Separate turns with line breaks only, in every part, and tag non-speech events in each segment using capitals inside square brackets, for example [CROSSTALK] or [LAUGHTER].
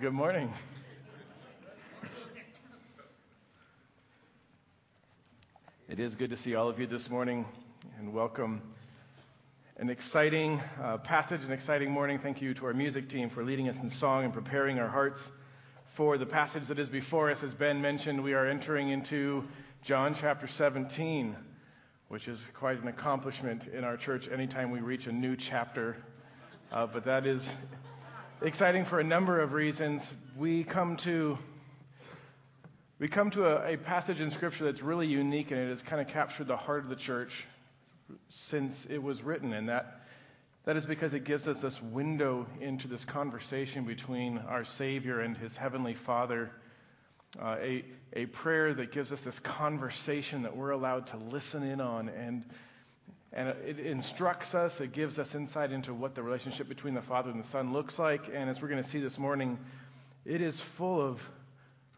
Good morning. It is good to see all of you this morning and welcome. An exciting uh, passage, an exciting morning. Thank you to our music team for leading us in song and preparing our hearts for the passage that is before us. As Ben mentioned, we are entering into John chapter 17, which is quite an accomplishment in our church anytime we reach a new chapter. Uh, but that is exciting for a number of reasons. We come to we come to a, a, passage in Scripture that's really unique, and it has kind of captured the heart of the church since it was written, and that that is because it gives us this window into this conversation between our Savior and His heavenly Father. Uh, a, a prayer that gives us this conversation that we're allowed to listen in on and and it instructs us, it gives us insight into what the relationship between the Father and the Son looks like. And as we're going to see this morning, it is full of,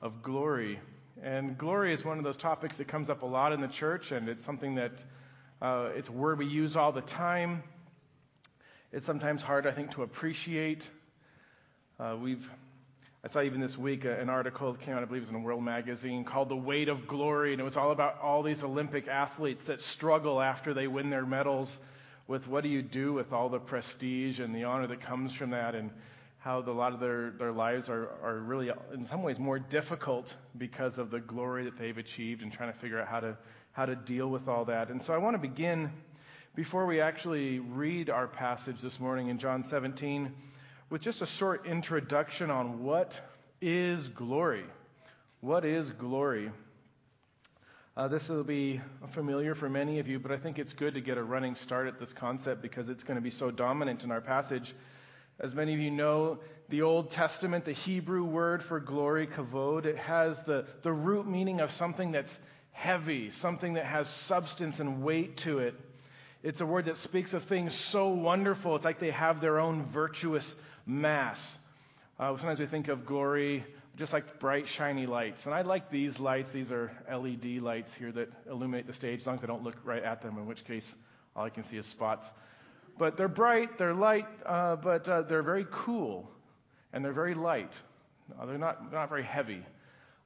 of glory. And glory is one of those topics that comes up a lot in the church, and it's something that uh, it's a word we use all the time. It's sometimes hard, I think, to appreciate. Uh, we've I saw even this week an article that came out, I believe it was in World Magazine, called The Weight of Glory. And it was all about all these Olympic athletes that struggle after they win their medals with what do you do with all the prestige and the honor that comes from that, and how the, a lot of their, their lives are, are really, in some ways, more difficult because of the glory that they've achieved and trying to figure out how to, how to deal with all that. And so I want to begin, before we actually read our passage this morning in John 17 with just a short introduction on what is glory. What is glory? Uh, this will be familiar for many of you, but I think it's good to get a running start at this concept because it's going to be so dominant in our passage. As many of you know, the Old Testament, the Hebrew word for glory, kavod, it has the, the root meaning of something that's heavy, something that has substance and weight to it. It's a word that speaks of things so wonderful, it's like they have their own virtuous mass. Uh, sometimes we think of glory just like bright, shiny lights. And I like these lights. These are LED lights here that illuminate the stage, as long as I don't look right at them, in which case all I can see is spots. But they're bright, they're light, uh, but uh, they're very cool, and they're very light. Uh, they're, not, they're not very heavy.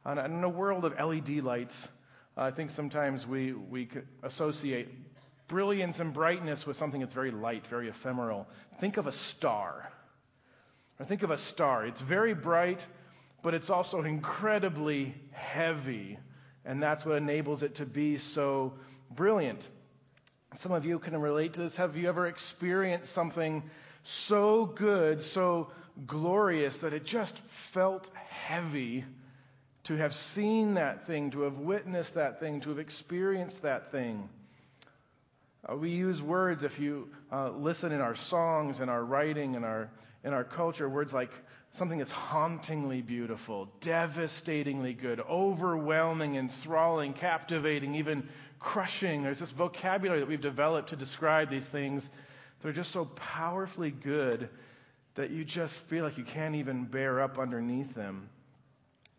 And in a world of LED lights, I think sometimes we, we associate brilliance and brightness with something that's very light, very ephemeral. Think of a star. Or think of a star. It's very bright, but it's also incredibly heavy. And that's what enables it to be so brilliant. Some of you can relate to this. Have you ever experienced something so good, so glorious, that it just felt heavy to have seen that thing, to have witnessed that thing, to have experienced that thing? Uh, we use words, if you uh, listen in our songs and our writing and our in our culture words like something that's hauntingly beautiful, devastatingly good, overwhelming, enthralling, captivating, even crushing. There's this vocabulary that we've developed to describe these things that are just so powerfully good that you just feel like you can't even bear up underneath them.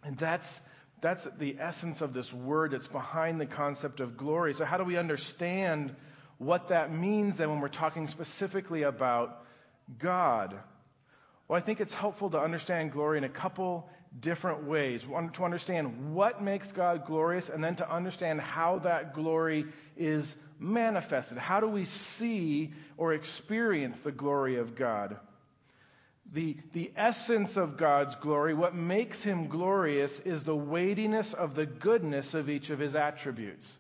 And that's that's the essence of this word that's behind the concept of glory. So how do we understand what that means then when we're talking specifically about God? Well, I think it's helpful to understand glory in a couple different ways. To understand what makes God glorious, and then to understand how that glory is manifested. How do we see or experience the glory of God? The, the essence of God's glory, what makes him glorious, is the weightiness of the goodness of each of his attributes.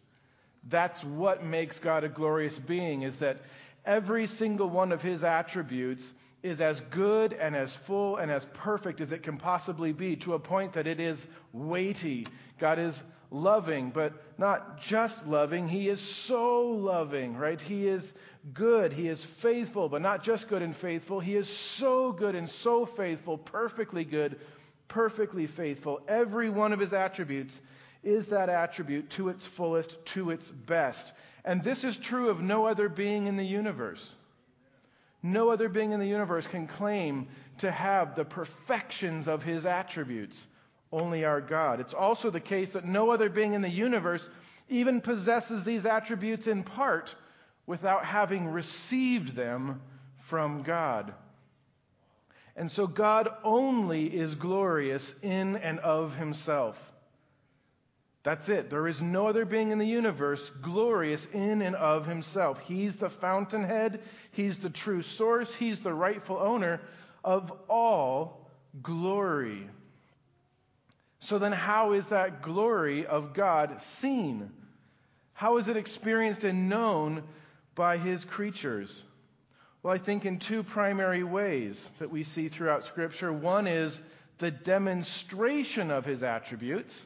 That's what makes God a glorious being, is that every single one of his attributes is as good and as full and as perfect as it can possibly be to a point that it is weighty. God is loving, but not just loving. He is so loving, right? He is good. He is faithful, but not just good and faithful. He is so good and so faithful, perfectly good, perfectly faithful. Every one of his attributes is that attribute to its fullest, to its best. And this is true of no other being in the universe. No other being in the universe can claim to have the perfections of his attributes, only our God. It's also the case that no other being in the universe even possesses these attributes in part without having received them from God. And so God only is glorious in and of himself. That's it. There is no other being in the universe glorious in and of himself. He's the fountainhead, he's the true source, he's the rightful owner of all glory. So then, how is that glory of God seen? How is it experienced and known by his creatures? Well, I think in two primary ways that we see throughout Scripture. One is the demonstration of his attributes,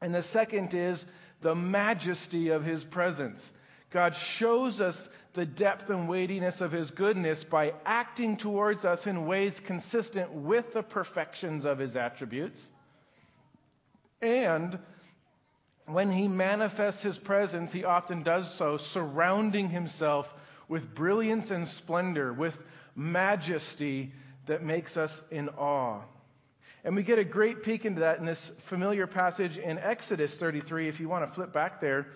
and the second is the majesty of his presence. God shows us the depth and weightiness of his goodness by acting towards us in ways consistent with the perfections of his attributes. And when he manifests his presence, he often does so surrounding himself with brilliance and splendor, with majesty that makes us in awe. And we get a great peek into that in this familiar passage in Exodus 33. If you want to flip back there,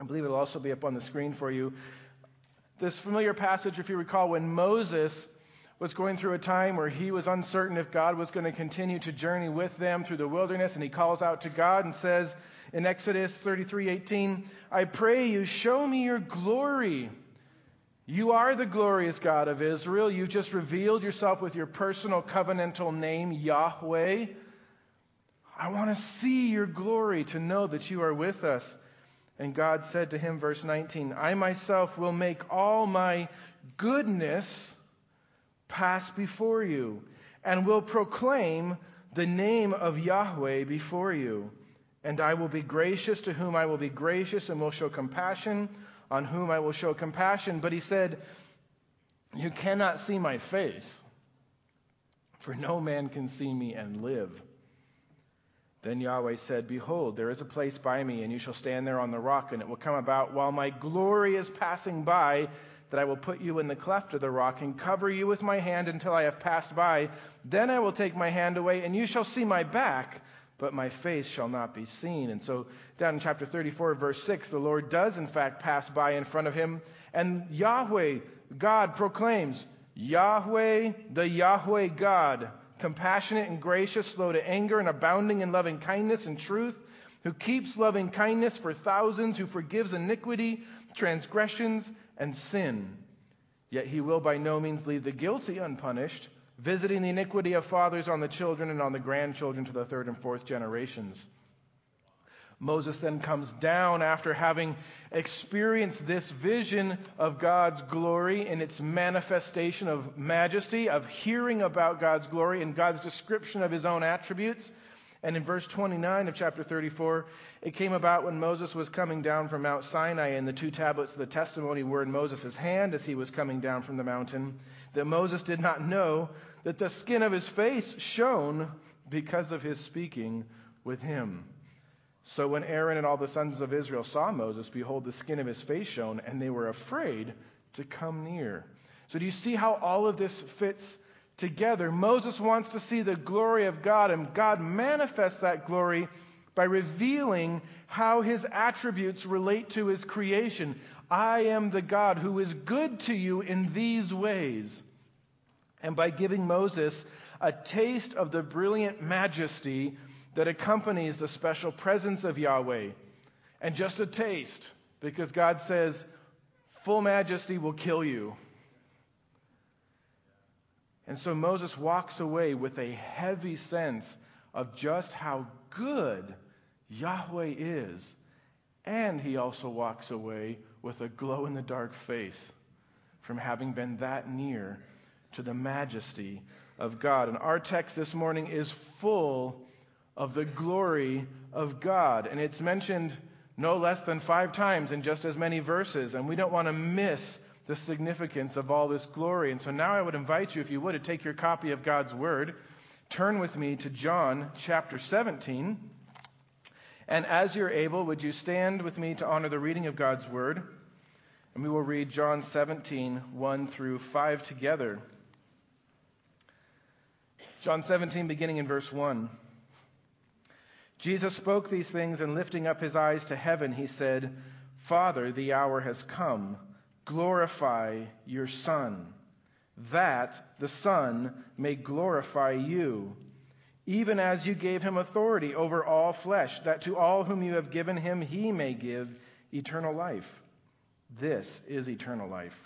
I believe it'll also be up on the screen for you. This familiar passage, if you recall, when Moses was going through a time where he was uncertain if God was going to continue to journey with them through the wilderness, and he calls out to God and says in Exodus 33:18, "I pray you, show me your glory." You are the glorious God of Israel. You just revealed yourself with your personal covenantal name, Yahweh. I want to see your glory to know that you are with us. And God said to him, verse 19, I myself will make all my goodness pass before you, and will proclaim the name of Yahweh before you. And I will be gracious to whom I will be gracious, and will show compassion on whom I will show compassion. But he said, You cannot see my face, for no man can see me and live. Then Yahweh said, Behold, there is a place by me, and you shall stand there on the rock, and it will come about while my glory is passing by that I will put you in the cleft of the rock and cover you with my hand until I have passed by. Then I will take my hand away, and you shall see my back but my face shall not be seen. And so, down in chapter 34, verse 6, the Lord does in fact pass by in front of him, and Yahweh, God, proclaims, Yahweh, the Yahweh God, compassionate and gracious, slow to anger, and abounding in loving kindness and truth, who keeps loving kindness for thousands, who forgives iniquity, transgressions, and sin. Yet he will by no means leave the guilty unpunished visiting the iniquity of fathers on the children and on the grandchildren to the third and fourth generations. Moses then comes down after having experienced this vision of God's glory and its manifestation of majesty, of hearing about God's glory and God's description of his own attributes. And in verse 29 of chapter 34, it came about when Moses was coming down from Mount Sinai, and the two tablets of the testimony were in Moses' hand as he was coming down from the mountain, that Moses did not know that the skin of his face shone because of his speaking with him. So when Aaron and all the sons of Israel saw Moses, behold, the skin of his face shone, and they were afraid to come near. So do you see how all of this fits together? Moses wants to see the glory of God, and God manifests that glory by revealing how his attributes relate to his creation. I am the God who is good to you in these ways and by giving Moses a taste of the brilliant majesty that accompanies the special presence of Yahweh. And just a taste, because God says, full majesty will kill you. And so Moses walks away with a heavy sense of just how good Yahweh is. And he also walks away with a glow in the dark face from having been that near to the majesty of God. And our text this morning is full of the glory of God. And it's mentioned no less than five times in just as many verses. And we don't want to miss the significance of all this glory. And so now I would invite you, if you would, to take your copy of God's Word, turn with me to John chapter 17. And as you're able, would you stand with me to honor the reading of God's Word? And we will read John 17, 1 through 5 together. John 17, beginning in verse 1. Jesus spoke these things, and lifting up his eyes to heaven, he said, Father, the hour has come. Glorify your Son, that the Son may glorify you, even as you gave him authority over all flesh, that to all whom you have given him he may give eternal life. This is eternal life,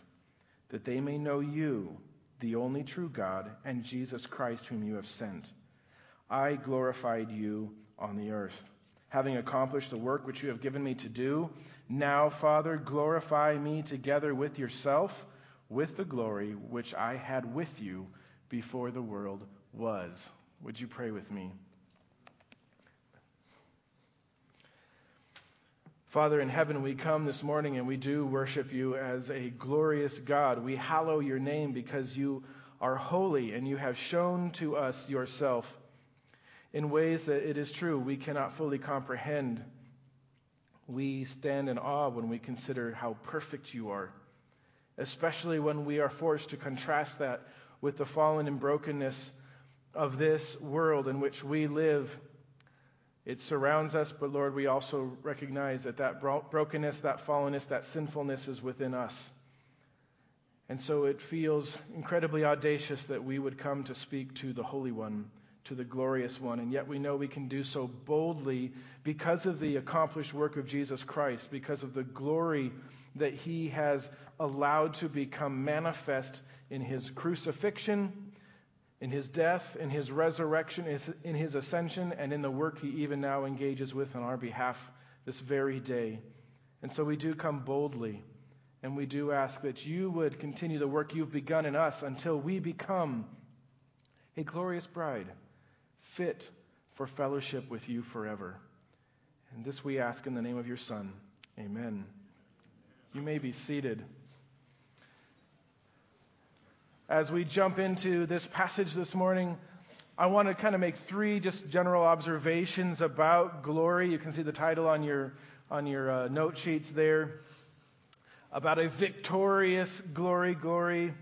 that they may know you, the only true God, and Jesus Christ, whom you have sent. I glorified you on the earth. Having accomplished the work which you have given me to do, now, Father, glorify me together with yourself with the glory which I had with you before the world was. Would you pray with me? Father in heaven, we come this morning and we do worship you as a glorious God. We hallow your name because you are holy and you have shown to us yourself in ways that it is true we cannot fully comprehend. We stand in awe when we consider how perfect you are especially when we are forced to contrast that with the fallen and brokenness of this world in which we live. It surrounds us, but Lord, we also recognize that that brokenness, that fallenness, that sinfulness is within us. And so it feels incredibly audacious that we would come to speak to the Holy One, to the glorious One, and yet we know we can do so boldly because of the accomplished work of Jesus Christ, because of the glory that He has allowed to become manifest in his crucifixion, in his death, in his resurrection, in his ascension, and in the work he even now engages with on our behalf this very day. And so we do come boldly, and we do ask that you would continue the work you've begun in us until we become a glorious bride, fit for fellowship with you forever. And this we ask in the name of your Son. Amen. You may be seated. As we jump into this passage this morning, I want to kind of make three just general observations about glory. You can see the title on your on your uh, note sheets there. About a victorious glory, glory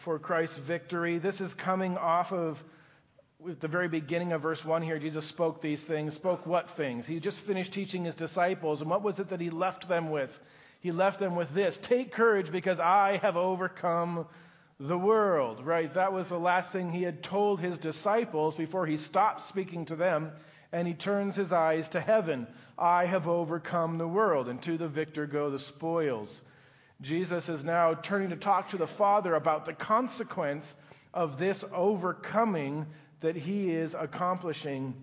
for Christ's victory. This is coming off of with the very beginning of verse 1 here, Jesus spoke these things. Spoke what things? He just finished teaching his disciples. And what was it that he left them with? He left them with this Take courage because I have overcome the world, right? That was the last thing he had told his disciples before he stopped speaking to them and he turns his eyes to heaven. I have overcome the world, and to the victor go the spoils. Jesus is now turning to talk to the Father about the consequence of this overcoming that he is accomplishing.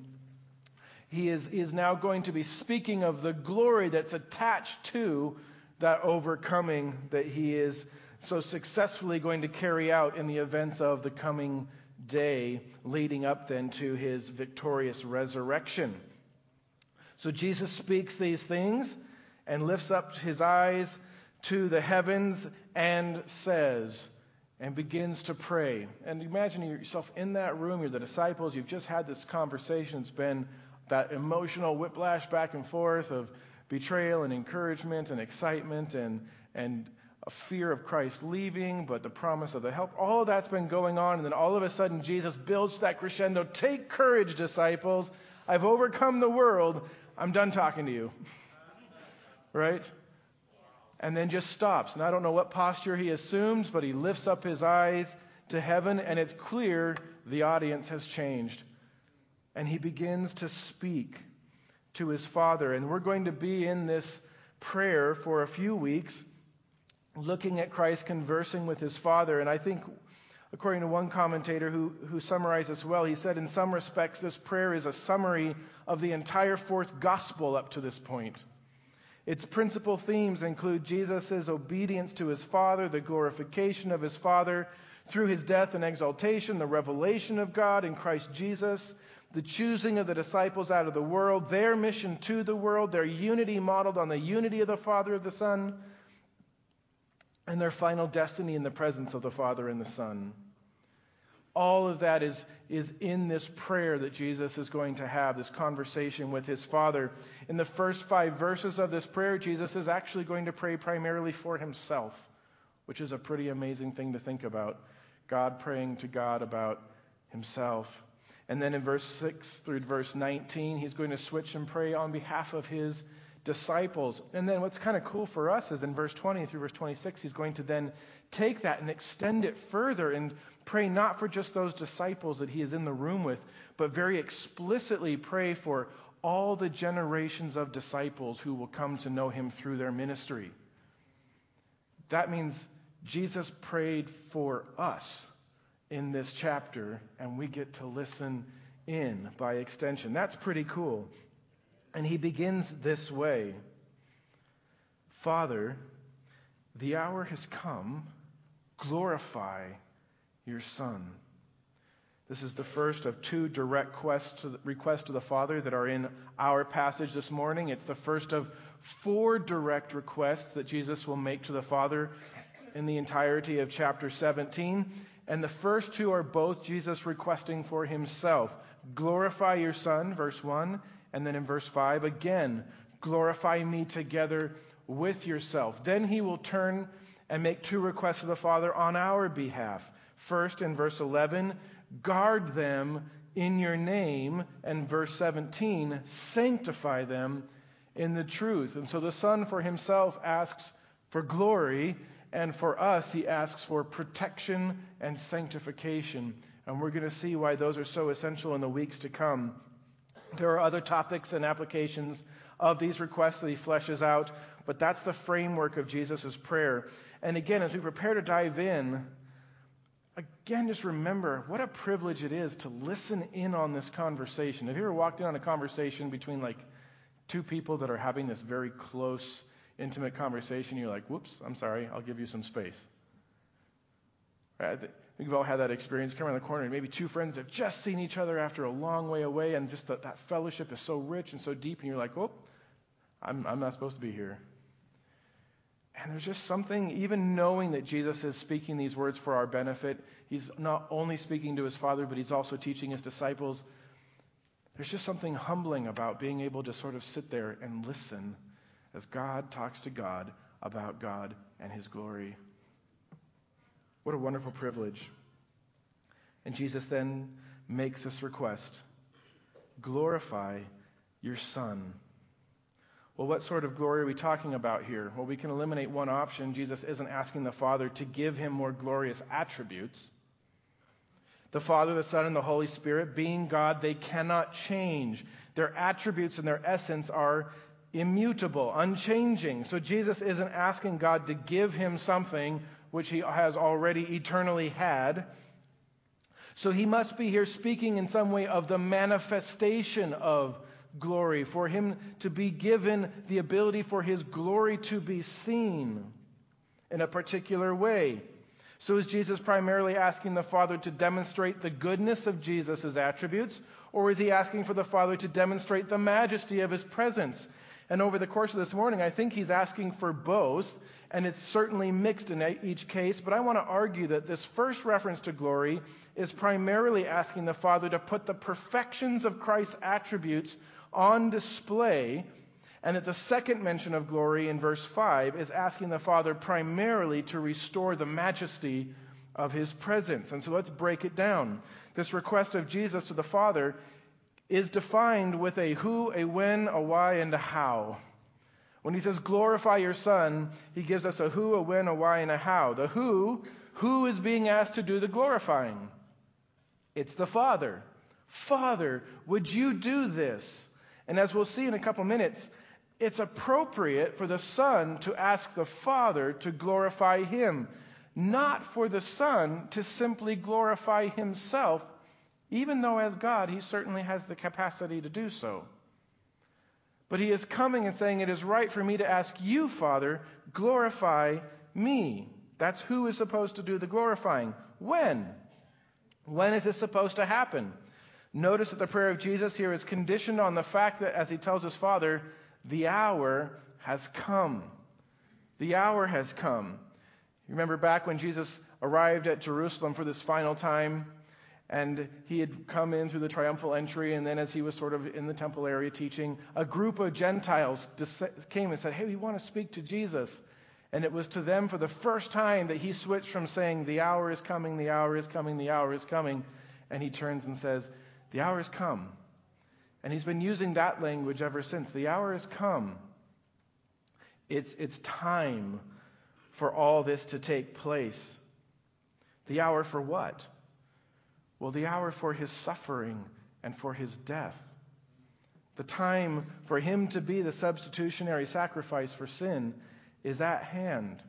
He is, is now going to be speaking of the glory that's attached to that overcoming that he is so successfully going to carry out in the events of the coming day leading up then to his victorious resurrection. So Jesus speaks these things and lifts up his eyes to the heavens and says, and begins to pray. And imagine yourself in that room, you're the disciples, you've just had this conversation. It's been that emotional whiplash back and forth of betrayal and encouragement and excitement and, and a fear of Christ leaving, but the promise of the help. All of that's been going on, and then all of a sudden Jesus builds that crescendo. Take courage, disciples. I've overcome the world. I'm done talking to you. [LAUGHS] right? And then just stops. And I don't know what posture he assumes, but he lifts up his eyes to heaven, and it's clear the audience has changed. And he begins to speak to his Father. And we're going to be in this prayer for a few weeks looking at Christ conversing with his Father. And I think, according to one commentator who, who summarized this well, he said, in some respects, this prayer is a summary of the entire fourth gospel up to this point. Its principal themes include Jesus' obedience to his Father, the glorification of his Father through his death and exaltation, the revelation of God in Christ Jesus, the choosing of the disciples out of the world, their mission to the world, their unity modeled on the unity of the Father of the Son, and their final destiny in the presence of the Father and the Son. All of that is, is in this prayer that Jesus is going to have, this conversation with his Father. In the first five verses of this prayer, Jesus is actually going to pray primarily for himself, which is a pretty amazing thing to think about. God praying to God about himself. And then in verse 6 through verse 19, he's going to switch and pray on behalf of his disciples. And then what's kind of cool for us is in verse 20 through verse 26, he's going to then take that and extend it further and pray not for just those disciples that he is in the room with, but very explicitly pray for all the generations of disciples who will come to know him through their ministry. That means Jesus prayed for us in this chapter, and we get to listen in by extension. That's pretty cool. And he begins this way Father, the hour has come. Glorify your Son. This is the first of two direct requests to, the, Father that are in our passage this morning. It's the first of four direct requests that Jesus will make to the Father in the entirety of chapter 17. And the first two are both Jesus requesting for himself. Glorify your Son, verse 1. And then in verse 5, again, glorify me together with yourself. Then he will turn and make two requests of the Father on our behalf. First, in verse 11, guard them in your name. And verse 17, sanctify them in the truth. And so the Son for himself asks for glory, and for us, he asks for protection and sanctification. And we're going to see why those are so essential in the weeks to come. There are other topics and applications of these requests that he fleshes out, but that's the framework of Jesus' prayer. And again, as we prepare to dive in, again, just remember what a privilege it is to listen in on this conversation. Have you ever walked in on a conversation between like two people that are having this very close, intimate conversation? You're like, whoops, I'm sorry, I'll give you some space. Right? We've all had that experience. Come around the corner, and maybe two friends have just seen each other after a long way away, and just that, that fellowship is so rich and so deep, and you're like, oh, I'm, I'm not supposed to be here. And there's just something, even knowing that Jesus is speaking these words for our benefit, he's not only speaking to his Father, but he's also teaching his disciples. There's just something humbling about being able to sort of sit there and listen as God talks to God about God and his glory. What a wonderful privilege. And Jesus then makes this request glorify your Son. Well, what sort of glory are we talking about here? Well, we can eliminate one option. Jesus isn't asking the Father to give him more glorious attributes. The Father, the Son, and the Holy Spirit, being God, they cannot change. Their attributes and their essence are immutable, unchanging. So Jesus isn't asking God to give him something which he has already eternally had. So he must be here speaking in some way of the manifestation of glory, for him to be given the ability for his glory to be seen in a particular way. So is Jesus primarily asking the Father to demonstrate the goodness of Jesus' attributes, or is he asking for the Father to demonstrate the majesty of his presence? And over the course of this morning, I think he's asking for both, and it's certainly mixed in each case, but I want to argue that this first reference to glory is primarily asking the Father to put the perfections of Christ's attributes on display, and that the second mention of glory in verse 5 is asking the Father primarily to restore the majesty of his presence. And so let's break it down. This request of Jesus to the Father is defined with a who, a when, a why, and a how. When he says glorify your Son, he gives us a who, a when, a why, and a how. The who, who is being asked to do the glorifying? It's the Father. Father, would you do this? And as we'll see in a couple minutes, it's appropriate for the Son to ask the Father to glorify him, not for the Son to simply glorify himself even though as God, he certainly has the capacity to do so. But he is coming and saying, It is right for me to ask you, Father, glorify me. That's who is supposed to do the glorifying. When? When is this supposed to happen? Notice that the prayer of Jesus here is conditioned on the fact that, as he tells his Father, the hour has come. The hour has come. Remember back when Jesus arrived at Jerusalem for this final time? And he had come in through the triumphal entry, and then as he was sort of in the temple area teaching, a group of Gentiles came and said, Hey, we want to speak to Jesus. And it was to them for the first time that he switched from saying, The hour is coming, the hour is coming, the hour is coming. And he turns and says, The hour has come. And he's been using that language ever since. The hour has come. It's, it's time for all this to take place. The hour for what? Well, the hour for his suffering and for his death. The time for him to be the substitutionary sacrifice for sin is at hand.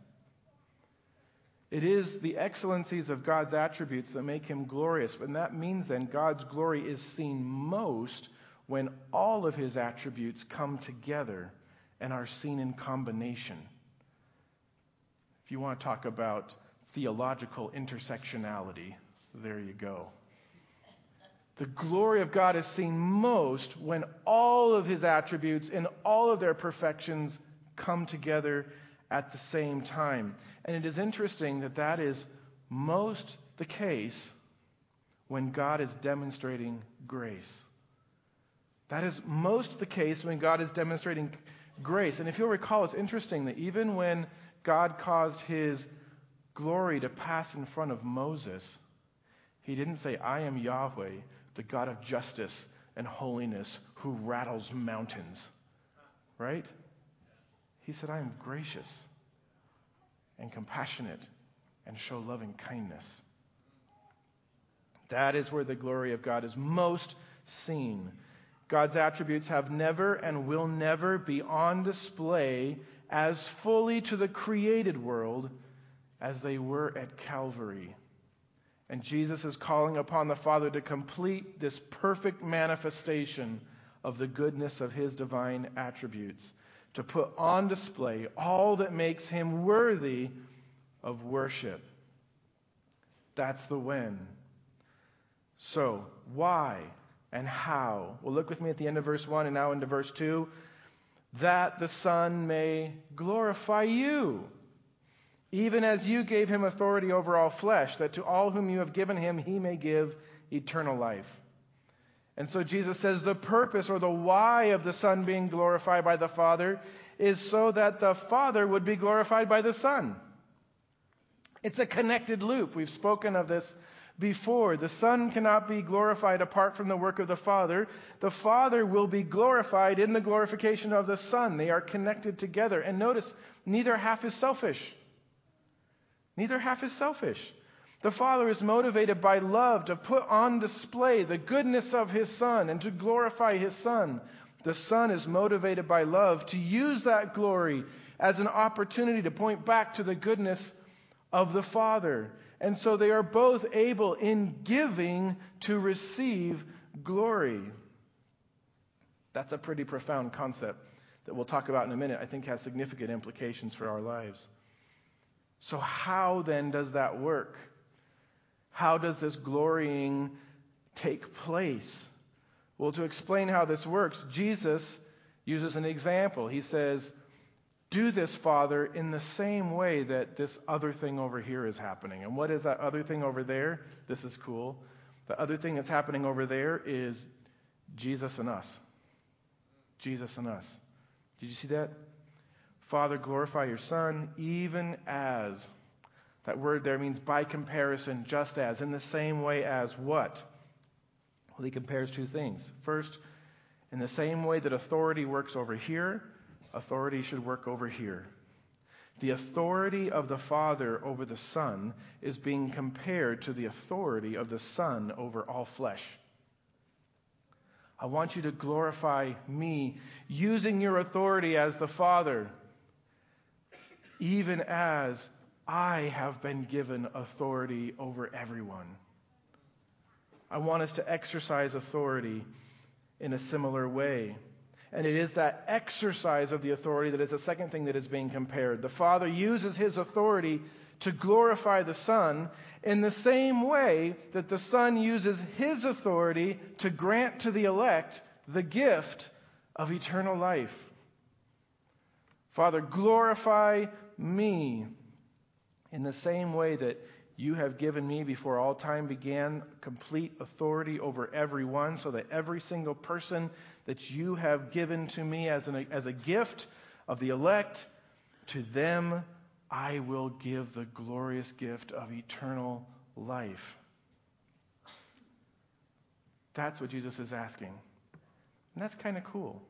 It is the excellencies of God's attributes that make him glorious. And that means then God's glory is seen most when all of his attributes come together and are seen in combination. If you want to talk about theological intersectionality, there you go. The glory of God is seen most when all of his attributes and all of their perfections come together at the same time. And it is interesting that that is most the case when God is demonstrating grace. That is most the case when God is demonstrating grace. And if you'll recall, it's interesting that even when God caused his glory to pass in front of Moses, he didn't say, I am Yahweh, the God of justice and holiness who rattles mountains. Right? He said, I am gracious and compassionate and show loving kindness. That is where the glory of God is most seen. God's attributes have never and will never be on display as fully to the created world as they were at Calvary. And Jesus is calling upon the Father to complete this perfect manifestation of the goodness of his divine attributes, to put on display all that makes him worthy of worship. That's the when. So, why and how? Well, look with me at the end of verse 1 and now into verse 2. That the Son may glorify you even as you gave him authority over all flesh, that to all whom you have given him he may give eternal life. And so Jesus says the purpose or the why of the Son being glorified by the Father is so that the Father would be glorified by the Son. It's a connected loop. We've spoken of this before. The Son cannot be glorified apart from the work of the Father. The Father will be glorified in the glorification of the Son. They are connected together. And notice, neither half is selfish. Neither half is selfish. The Father is motivated by love to put on display the goodness of His Son and to glorify His Son. The Son is motivated by love to use that glory as an opportunity to point back to the goodness of the Father. And so they are both able in giving to receive glory. That's a pretty profound concept that we'll talk about in a minute. I think has significant implications for our lives. So, how then does that work? How does this glorying take place? Well, to explain how this works, Jesus uses an example. He says, Do this, Father, in the same way that this other thing over here is happening. And what is that other thing over there? This is cool. The other thing that's happening over there is Jesus and us. Jesus and us. Did you see that? Father, glorify your Son, even as. That word there means by comparison, just as. In the same way as what? Well, he compares two things. First, in the same way that authority works over here, authority should work over here. The authority of the Father over the Son is being compared to the authority of the Son over all flesh. I want you to glorify me using your authority as the Father even as I have been given authority over everyone. I want us to exercise authority in a similar way. And it is that exercise of the authority that is the second thing that is being compared. The Father uses his authority to glorify the Son in the same way that the Son uses his authority to grant to the elect the gift of eternal life. Father, glorify me in the same way that you have given me before all time began complete authority over everyone, so that every single person that you have given to me as, an, as a gift of the elect, to them I will give the glorious gift of eternal life. That's what Jesus is asking. And that's kind of cool.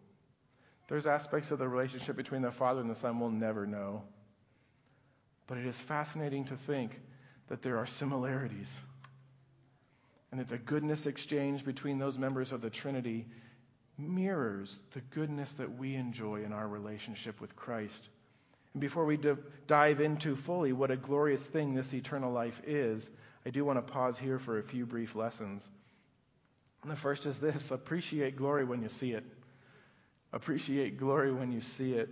There's aspects of the relationship between the Father and the Son we'll never know. But it is fascinating to think that there are similarities and that the goodness exchange between those members of the Trinity mirrors the goodness that we enjoy in our relationship with Christ. And before we d- dive into fully what a glorious thing this eternal life is, I do want to pause here for a few brief lessons. And the first is this appreciate glory when you see it. Appreciate glory when you see it.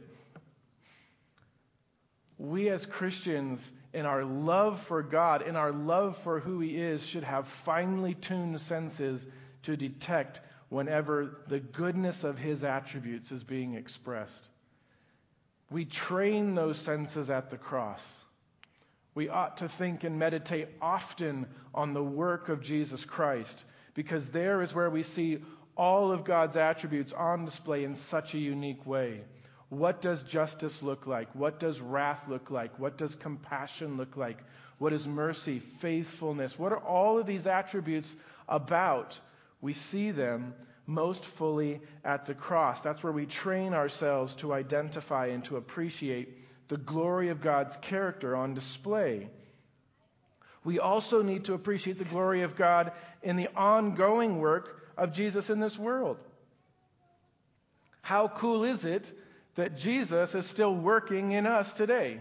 We as Christians, in our love for God, in our love for who He is, should have finely tuned senses to detect whenever the goodness of His attributes is being expressed. We train those senses at the cross. We ought to think and meditate often on the work of Jesus Christ because there is where we see all of God's attributes on display in such a unique way. What does justice look like? What does wrath look like? What does compassion look like? What is mercy, faithfulness? What are all of these attributes about? We see them most fully at the cross. That's where we train ourselves to identify and to appreciate the glory of God's character on display. We also need to appreciate the glory of God in the ongoing work of Jesus in this world. How cool is it that Jesus is still working in us today?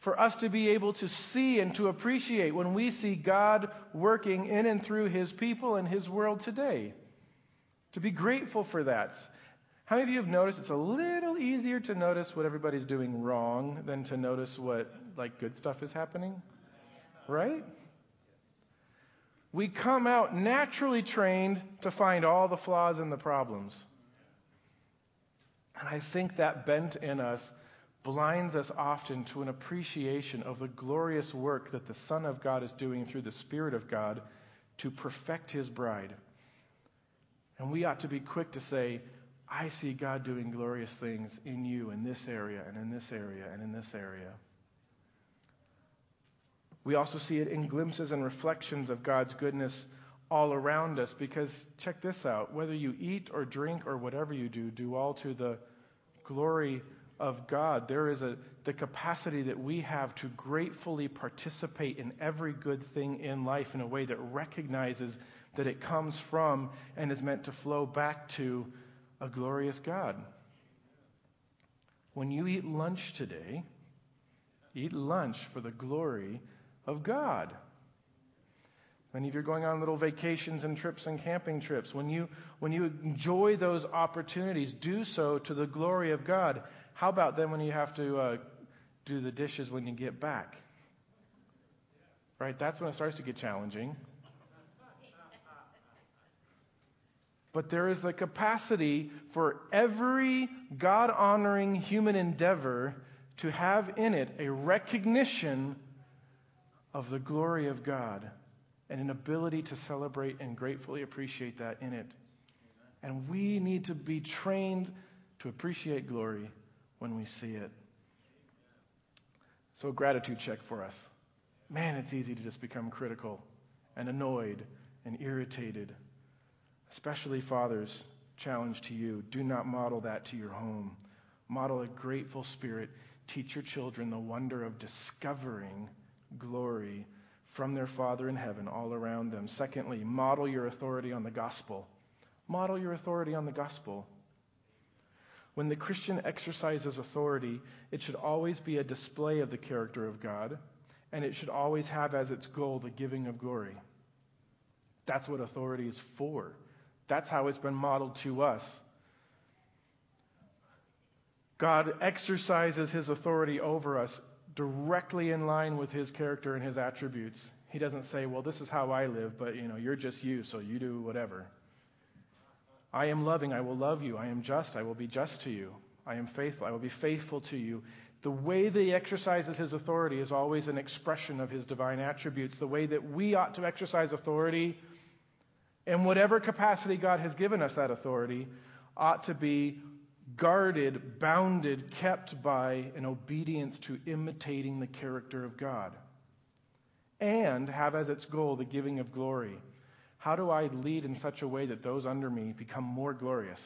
For us to be able to see and to appreciate when we see God working in and through His people and His world today. To be grateful for that. How many of you have noticed it's a little easier to notice what everybody's doing wrong than to notice what like good stuff is happening? Right? We come out naturally trained to find all the flaws and the problems. And I think that bent in us blinds us often to an appreciation of the glorious work that the Son of God is doing through the Spirit of God to perfect his bride. And we ought to be quick to say, I see God doing glorious things in you in this area and in this area and in this area. We also see it in glimpses and reflections of God's goodness all around us because check this out whether you eat or drink or whatever you do, do all to the glory of God. There is a, the capacity that we have to gratefully participate in every good thing in life in a way that recognizes that it comes from and is meant to flow back to a glorious God. When you eat lunch today, eat lunch for the glory of God. Many of you are going on little vacations and trips and camping trips. When you, when you enjoy those opportunities, do so to the glory of God. How about then when you have to uh, do the dishes when you get back? Right? That's when it starts to get challenging. but there is the capacity for every God honoring human endeavor to have in it a recognition of the glory of God and an ability to celebrate and gratefully appreciate that in it. And we need to be trained to appreciate glory when we see it. So, gratitude check for us. Man, it's easy to just become critical and annoyed and irritated Especially fathers, challenge to you do not model that to your home. Model a grateful spirit. Teach your children the wonder of discovering glory from their Father in heaven all around them. Secondly, model your authority on the gospel. Model your authority on the gospel. When the Christian exercises authority, it should always be a display of the character of God, and it should always have as its goal the giving of glory. That's what authority is for. That's how it's been modeled to us. God exercises his authority over us directly in line with his character and his attributes. He doesn't say, "Well, this is how I live, but you know, you're just you, so you do whatever." I am loving, I will love you. I am just, I will be just to you. I am faithful, I will be faithful to you. The way that he exercises his authority is always an expression of his divine attributes. The way that we ought to exercise authority in whatever capacity God has given us that authority, ought to be guarded, bounded, kept by an obedience to imitating the character of God. And have as its goal the giving of glory. How do I lead in such a way that those under me become more glorious?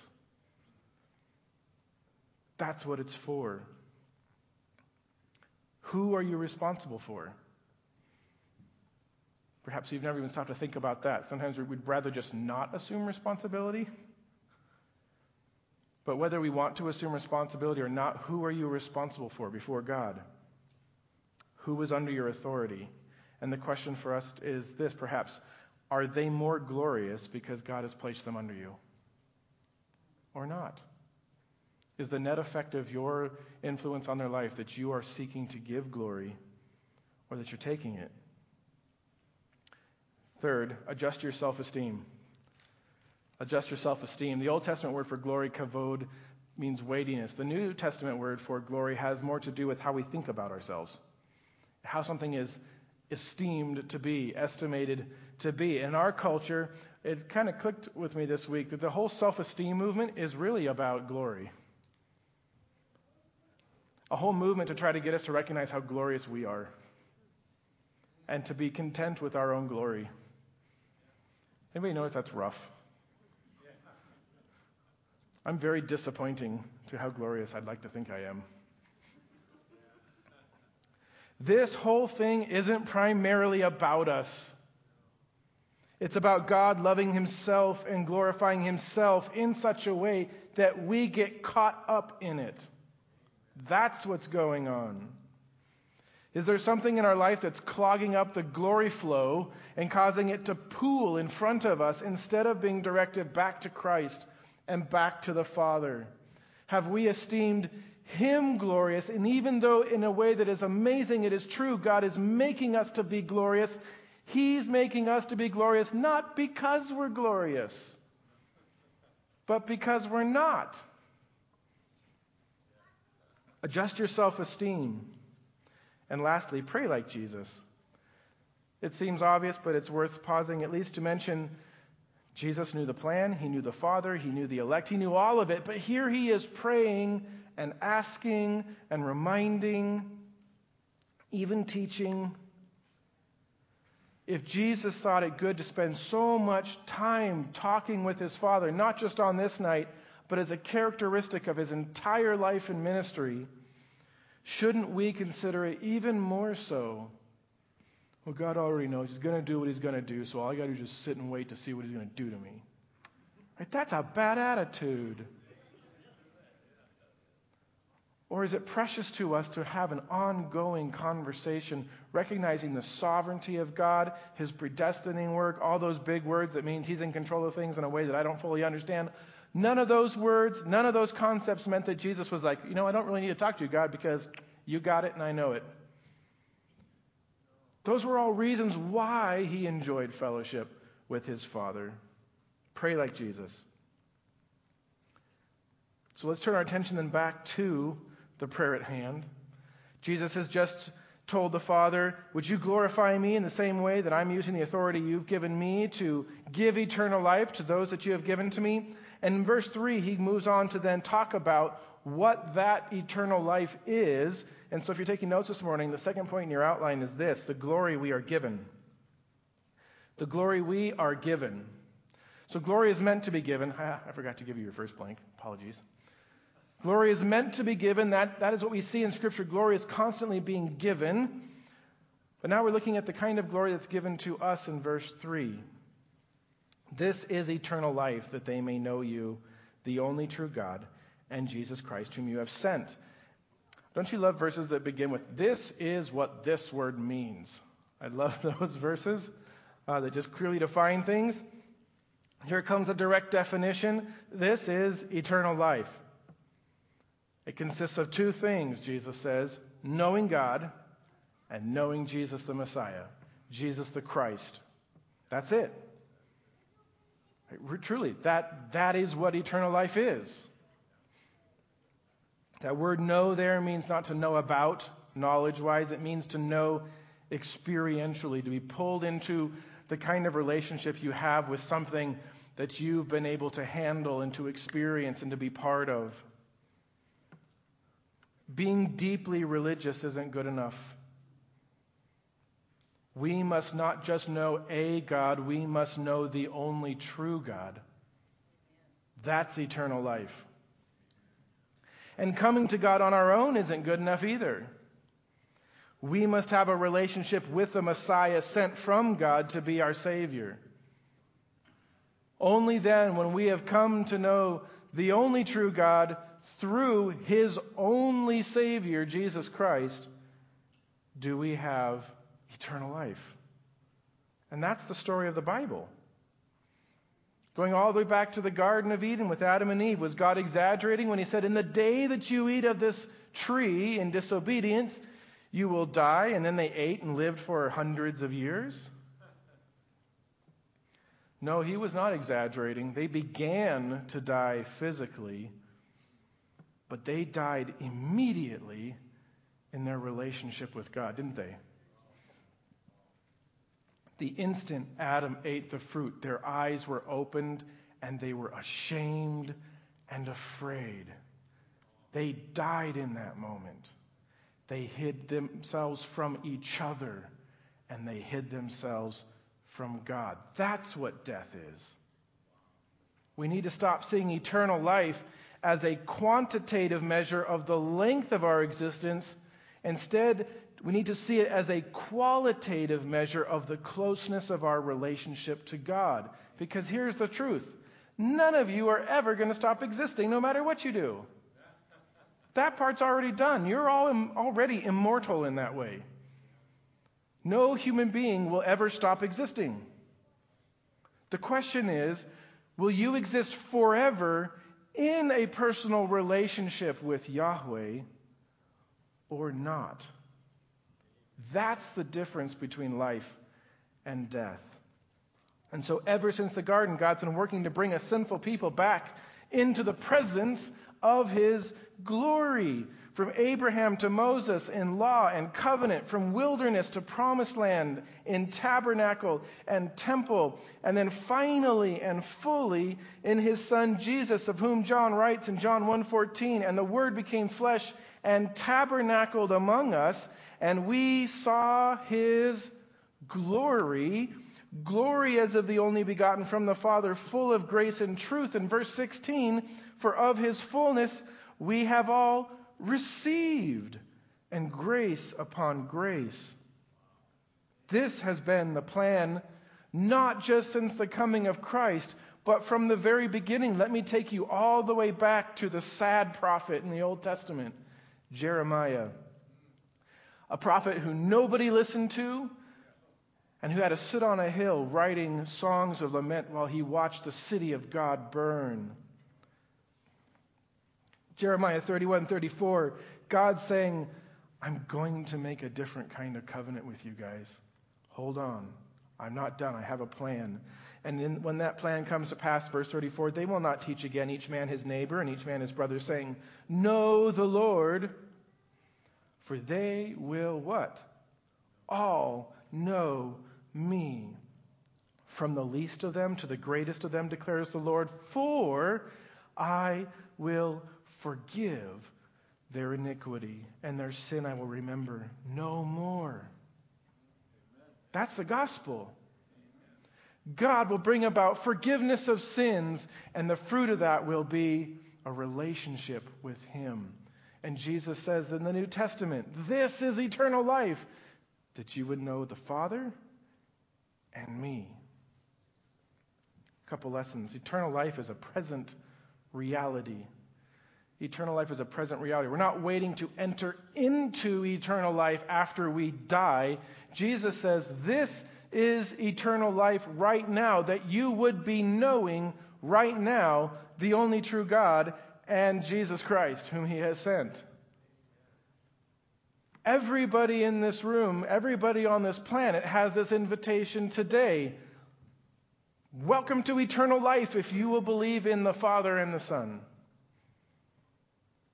That's what it's for. Who are you responsible for? Perhaps you've never even stopped to think about that. Sometimes we'd rather just not assume responsibility. But whether we want to assume responsibility or not, who are you responsible for before God? Who is under your authority? And the question for us is this perhaps are they more glorious because God has placed them under you? Or not? Is the net effect of your influence on their life that you are seeking to give glory or that you're taking it? Third, adjust your self esteem. Adjust your self esteem. The Old Testament word for glory, kavod, means weightiness. The New Testament word for glory has more to do with how we think about ourselves, how something is esteemed to be, estimated to be. In our culture, it kind of clicked with me this week that the whole self esteem movement is really about glory. A whole movement to try to get us to recognize how glorious we are and to be content with our own glory. Anybody notice that's rough? I'm very disappointing to how glorious I'd like to think I am. This whole thing isn't primarily about us. It's about God loving Himself and glorifying Himself in such a way that we get caught up in it. That's what's going on. Is there something in our life that's clogging up the glory flow and causing it to pool in front of us instead of being directed back to Christ and back to the Father? Have we esteemed Him glorious? And even though, in a way that is amazing, it is true, God is making us to be glorious, He's making us to be glorious not because we're glorious, but because we're not. Adjust your self esteem. And lastly, pray like Jesus. It seems obvious, but it's worth pausing at least to mention Jesus knew the plan, he knew the Father, he knew the elect, he knew all of it, but here he is praying and asking and reminding, even teaching. If Jesus thought it good to spend so much time talking with his Father, not just on this night, but as a characteristic of his entire life and ministry, Shouldn't we consider it even more so? Well, God already knows He's going to do what He's going to do, so all I got to do is just sit and wait to see what He's going to do to me. Right? That's a bad attitude. Or is it precious to us to have an ongoing conversation, recognizing the sovereignty of God, His predestining work, all those big words that means He's in control of things in a way that I don't fully understand? None of those words, none of those concepts meant that Jesus was like, you know, I don't really need to talk to you, God, because you got it and I know it. Those were all reasons why he enjoyed fellowship with his Father. Pray like Jesus. So let's turn our attention then back to the prayer at hand. Jesus has just told the Father, Would you glorify me in the same way that I'm using the authority you've given me to give eternal life to those that you have given to me? And in verse 3, he moves on to then talk about what that eternal life is. And so if you're taking notes this morning, the second point in your outline is this the glory we are given. The glory we are given. So glory is meant to be given. Ah, [LAUGHS] I forgot to give you your first blank. Apologies. Glory is meant to be given. That, that is what we see in Scripture. Glory is constantly being given. But now we're looking at the kind of glory that's given to us in verse 3. This is eternal life, that they may know you, the only true God, and Jesus Christ, whom you have sent. Don't you love verses that begin with, This is what this word means? I love [LAUGHS] those verses uh, that just clearly define things. Here comes a direct definition. This is eternal life. It consists of two things, Jesus says knowing God and knowing Jesus the Messiah, Jesus the Christ. That's it. Truly, that, that is what eternal life is. That word know there means not to know about, knowledge wise. It means to know experientially, to be pulled into the kind of relationship you have with something that you've been able to handle and to experience and to be part of. Being deeply religious isn't good enough. We must not just know a God, we must know the only true God. That's eternal life. And coming to God on our own isn't good enough either. We must have a relationship with the Messiah sent from God to be our Savior. Only then, when we have come to know the only true God through His only Savior, Jesus Christ, do we have eternal life. And that's the story of the Bible. Going all the way back to the Garden of Eden with Adam and Eve, was God exaggerating when He said, In the day that you eat of this tree in disobedience, you will die? And then they ate and lived for hundreds of years? No, He was not exaggerating. They began to die physically, but they died immediately in their relationship with God, didn't they? The instant Adam ate the fruit, their eyes were opened and they were ashamed and afraid. They died in that moment. They hid themselves from each other and they hid themselves from God. That's what death is. We need to stop seeing eternal life as a quantitative measure of the length of our existence. Instead, we need to see it as a qualitative measure of the closeness of our relationship to God. Because here's the truth none of you are ever going to stop existing no matter what you do. That part's already done. You're all Im- already immortal in that way. No human being will ever stop existing. The question is will you exist forever in a personal relationship with Yahweh or not? That's the difference between life and death. And so, ever since the garden, God's been working to bring a sinful people back into the presence of His glory. From Abraham to Moses in law and covenant, from wilderness to promised land, in tabernacle and temple, and then finally and fully in his son Jesus, of whom John writes in John 1:14, and the word became flesh and tabernacled among us, and we saw his glory, glory as of the only begotten from the Father, full of grace and truth. In verse 16, for of his fullness we have all received, and grace upon grace. This has been the plan not just since the coming of Christ, but from the very beginning. Let me take you all the way back to the sad prophet in the Old Testament, Jeremiah a prophet who nobody listened to, and who had to sit on a hill writing songs of lament while he watched the city of God burn. Jeremiah 31 34, God saying, I'm going to make a different kind of covenant with you guys. Hold on. I'm not done. I have a plan. And when that plan comes to pass, verse 34, they will not teach again each man his neighbor and each man his brother, saying, Know the Lord for they will what? All know me. From the least of them to the greatest of them, declares the Lord, for I will forgive their iniquity, and their sin I will remember no more. That's the gospel. God will bring about forgiveness of sins, and the fruit of that will be a relationship with Him. And Jesus says in the New Testament, This is eternal life, that you would know the Father and me. A couple lessons. Eternal life is a present reality. Eternal life is a present reality. We're not waiting to enter into eternal life after we die. Jesus says, This is eternal life right now, that you would be knowing right now the only true God and Jesus Christ, whom he has sent. Everybody in this room, everybody on this planet has this invitation today. Welcome to eternal life if you will believe in the Father and the Son.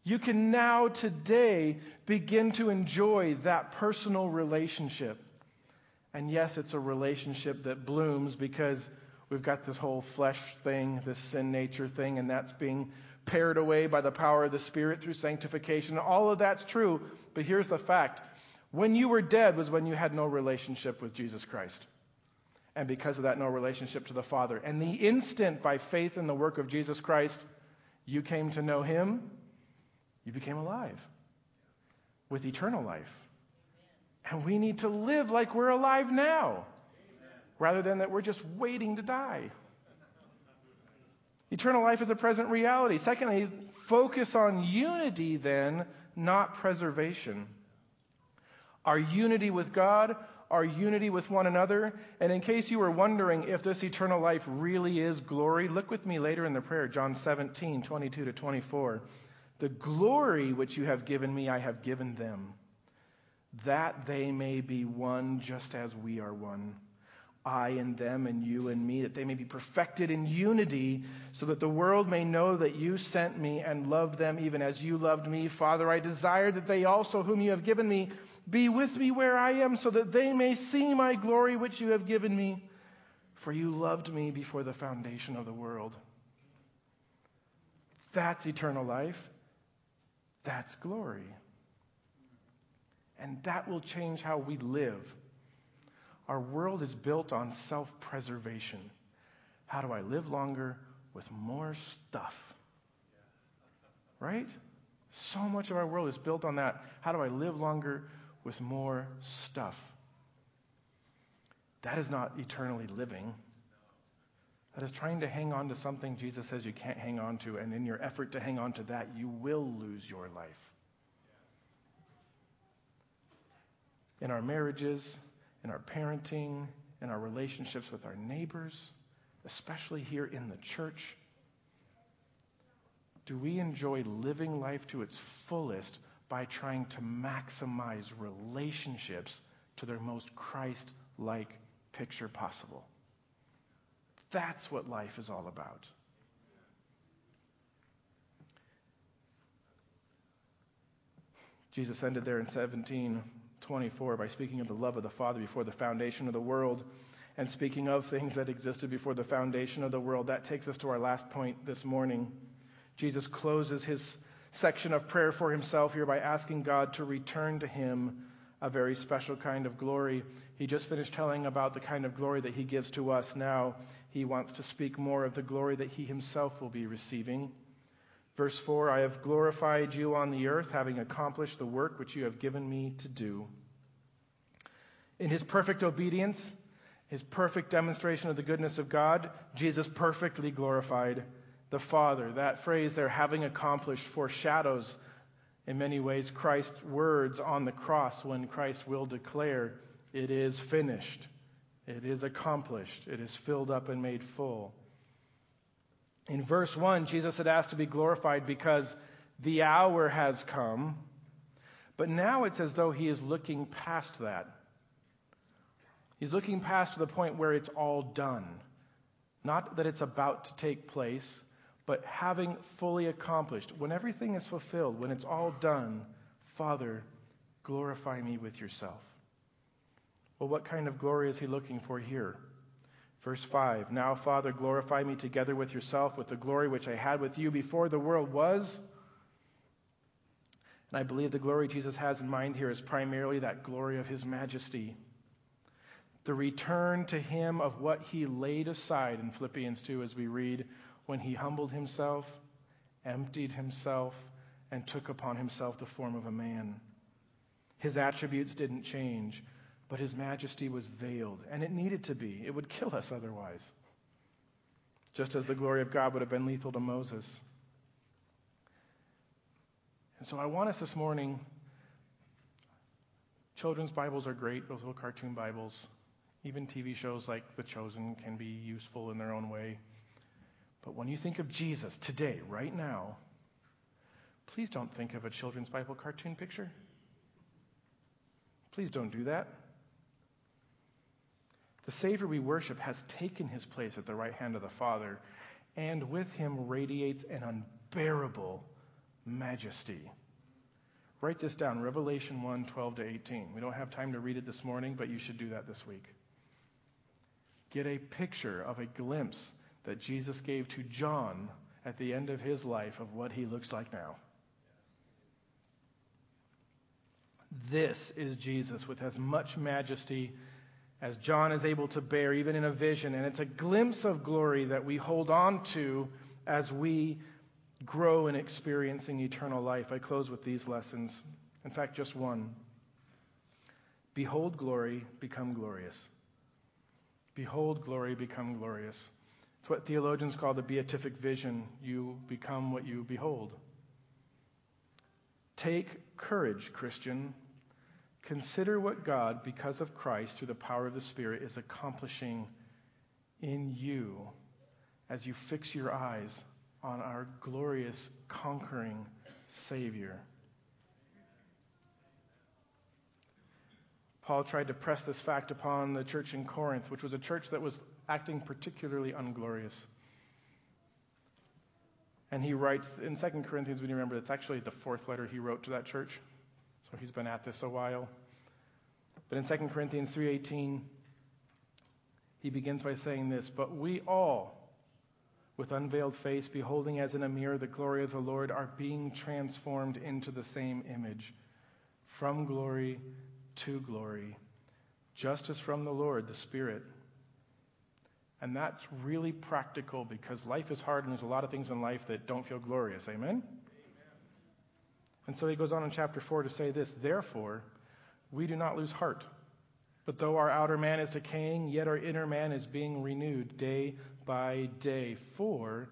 You can now, today, begin to enjoy that personal relationship. And yes, it's a relationship that blooms because we've got this whole flesh thing, this sin nature thing, and that's being pared away by the power of the Spirit through sanctification. All of that's true, but here's the fact. When you were dead was when you had no relationship with Jesus Christ. And because of that, no relationship to the Father. And the instant by faith in the work of Jesus Christ, you came to know Him, You became alive with eternal life. And we need to live like we're alive now rather than that we're just waiting to die. Eternal life is a present reality. Secondly, focus on unity then, not preservation. Our unity with God, our unity with one another. And in case you were wondering if this eternal life really is glory, look with me later in the prayer, John 17, 22 to 24. The glory which you have given me, I have given them, that they may be one just as we are one. I and them and you and me, that they may be perfected in unity, so that the world may know that you sent me and loved them even as you loved me. Father, I desire that they also, whom you have given me, be with me where I am, so that they may see my glory which you have given me. For you loved me before the foundation of the world. That's eternal life. That's glory. And that will change how we live. Our world is built on self preservation. How do I live longer with more stuff? Right? So much of our world is built on that. How do I live longer with more stuff? That is not eternally living. That is trying to hang on to something Jesus says you can't hang on to, and in your effort to hang on to that, you will lose your life. In our marriages, in our parenting, in our relationships with our neighbors, especially here in the church? Do we enjoy living life to its fullest by trying to maximize relationships to their most Christ like picture possible? That's what life is all about. Jesus ended there in 17 24 by speaking of the love of the Father before the foundation of the world and speaking of things that existed before the foundation of the world. That takes us to our last point this morning. Jesus closes his section of prayer for himself here by asking God to return to him a very special kind of glory. He just finished telling about the kind of glory that he gives to us. Now he wants to speak more of the glory that he himself will be receiving. Verse 4 I have glorified you on the earth, having accomplished the work which you have given me to do. In his perfect obedience, his perfect demonstration of the goodness of God, Jesus perfectly glorified the Father. That phrase there, having accomplished, foreshadows in many ways Christ's words on the cross when Christ will declare, It is finished, it is accomplished, it is filled up and made full. In verse 1, Jesus had asked to be glorified because the hour has come. But now it's as though he is looking past that. He's looking past to the point where it's all done. Not that it's about to take place, but having fully accomplished. When everything is fulfilled, when it's all done, Father, glorify me with yourself. Well, what kind of glory is he looking for here? Verse 5 Now, Father, glorify me together with yourself with the glory which I had with you before the world was. And I believe the glory Jesus has in mind here is primarily that glory of his majesty. The return to him of what he laid aside in Philippians 2, as we read, when he humbled himself, emptied himself, and took upon himself the form of a man. His attributes didn't change but his majesty was veiled, and it needed to be. It would kill us otherwise. Just as the glory of God would have been lethal to Moses. And so I want us this morning. Children's Bibles are great, those little cartoon Bibles. Even TV shows like The Chosen can be useful in their own way. But when you think of Jesus today, right now, please don't think of a children's Bible cartoon picture. Please don't do that. The Savior we worship has taken his place at the right hand of the Father, and with him radiates an unbearable majesty. Write this down Revelation 1 12 to 18. We don't have time to read it this morning, but you should do that this week. Get a picture of a glimpse that Jesus gave to John at the end of his life of what he looks like now. This is Jesus with as much majesty as John is able to bear, even in a vision. And it's a glimpse of glory that we hold on to as we grow in experiencing eternal life, I close with these lessons. In fact, just one. Behold glory, become glorious. Behold glory, become glorious. It's what theologians call the beatific vision. You become what you behold. Take courage, Christian. Consider what God, because of Christ, through the power of the Spirit, is accomplishing in you as you fix your eyes on our glorious, conquering Savior. Paul tried to press this fact upon the church in Corinth, which was a church that was acting particularly unglorious. And he writes in 2 Corinthians, when you remember, that's actually the fourth letter he wrote to that church. He's been at this a while. But in 2 Corinthians 3:18, he begins by saying this, "But we all, with unveiled face, beholding as in a mirror the glory of the Lord, are being transformed into the same image, from glory to glory, just as from the Lord, the Spirit. And that's really practical because life is hard and there's a lot of things in life that don't feel glorious. Amen? And so he goes on in chapter 4 to say this Therefore, we do not lose heart. But though our outer man is decaying, yet our inner man is being renewed day by day. For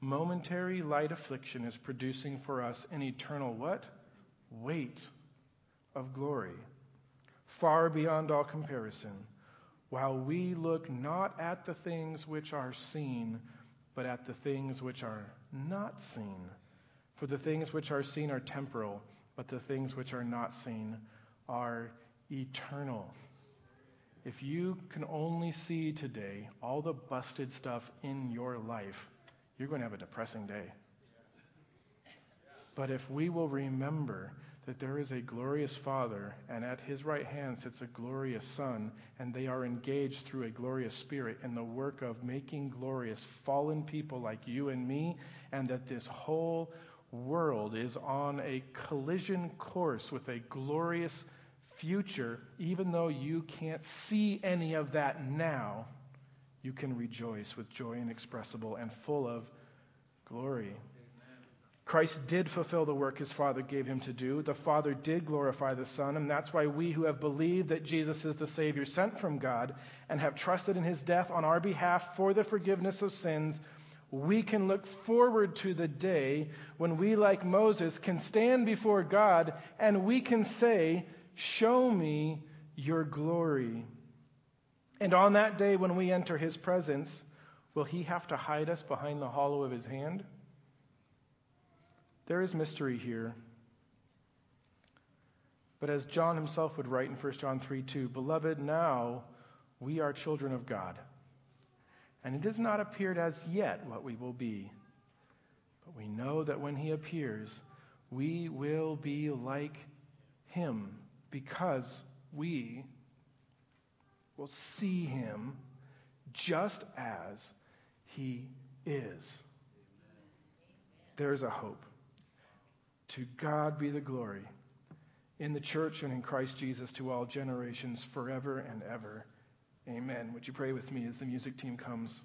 momentary light affliction is producing for us an eternal what? Weight of glory far beyond all comparison, while we look not at the things which are seen, but at the things which are not seen. For the things which are seen are temporal, but the things which are not seen are eternal. If you can only see today all the busted stuff in your life, you're going to have a depressing day. But if we will remember that there is a glorious Father, and at his right hand sits a glorious Son, and they are engaged through a glorious Spirit in the work of making glorious fallen people like you and me, and that this whole world is on a collision course with a glorious future, even though you can't see any of that now, you can rejoice with joy inexpressible and full of glory. Christ did fulfill the work his Father gave him to do. The Father did glorify the Son, and that's why we who have believed that Jesus is the Savior sent from God and have trusted in his death on our behalf for the forgiveness of sins, we can look forward to the day when we, like Moses, can stand before God and we can say, Show me your glory. And on that day when we enter his presence, will he have to hide us behind the hollow of his hand? There is mystery here. But as John himself would write in 1 John 3 2, Beloved, now we are children of God. And it has not appeared as yet what we will be. But we know that when he appears, we will be like him because we will see him just as he is. There's a hope. To God be the glory in the church and in Christ Jesus to all generations forever and ever. Amen. Would you pray with me as the music team comes?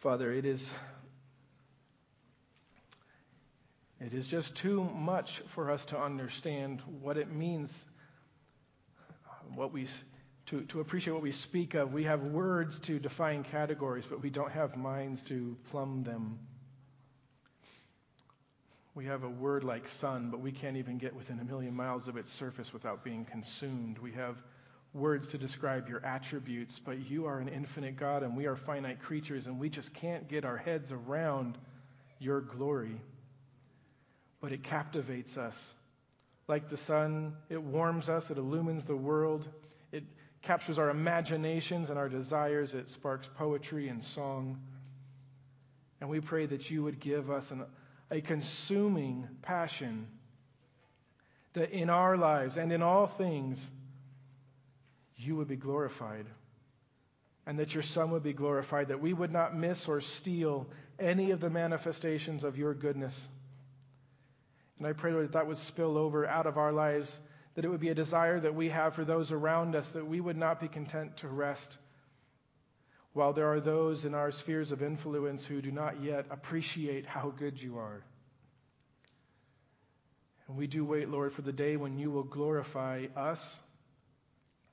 Father, it is it is just too much for us to understand what it means what we to, to appreciate what we speak of. We have words to define categories, but we don't have minds to plumb them. We have a word like sun, but we can't even get within a million miles of its surface without being consumed. We have words to describe your attributes, but you are an infinite God and we are finite creatures, and we just can't get our heads around your glory. But it captivates us. Like the sun, it warms us, it illumines the world, it captures our imaginations and our desires. It sparks poetry and song. And we pray that you would give us an, a consuming passion that in our lives and in all things you would be glorified and that your Son would be glorified, that we would not miss or steal any of the manifestations of your goodness. And I pray, that that would spill over out of our lives that it would be a desire that we have for those around us, that we would not be content to rest while there are those in our spheres of influence who do not yet appreciate how good you are. And we do wait, Lord, for the day when you will glorify us,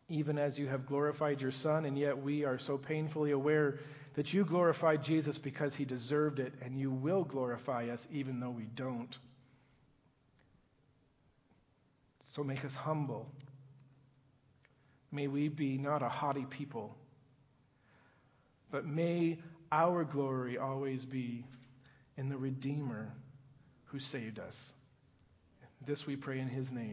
even as you have glorified your Son, and yet we are so painfully aware that you glorified Jesus because he deserved it, and you will glorify us even though we don't. So make us humble. May we be not a haughty people, but may our glory always be in the Redeemer who saved us. This we pray in his name.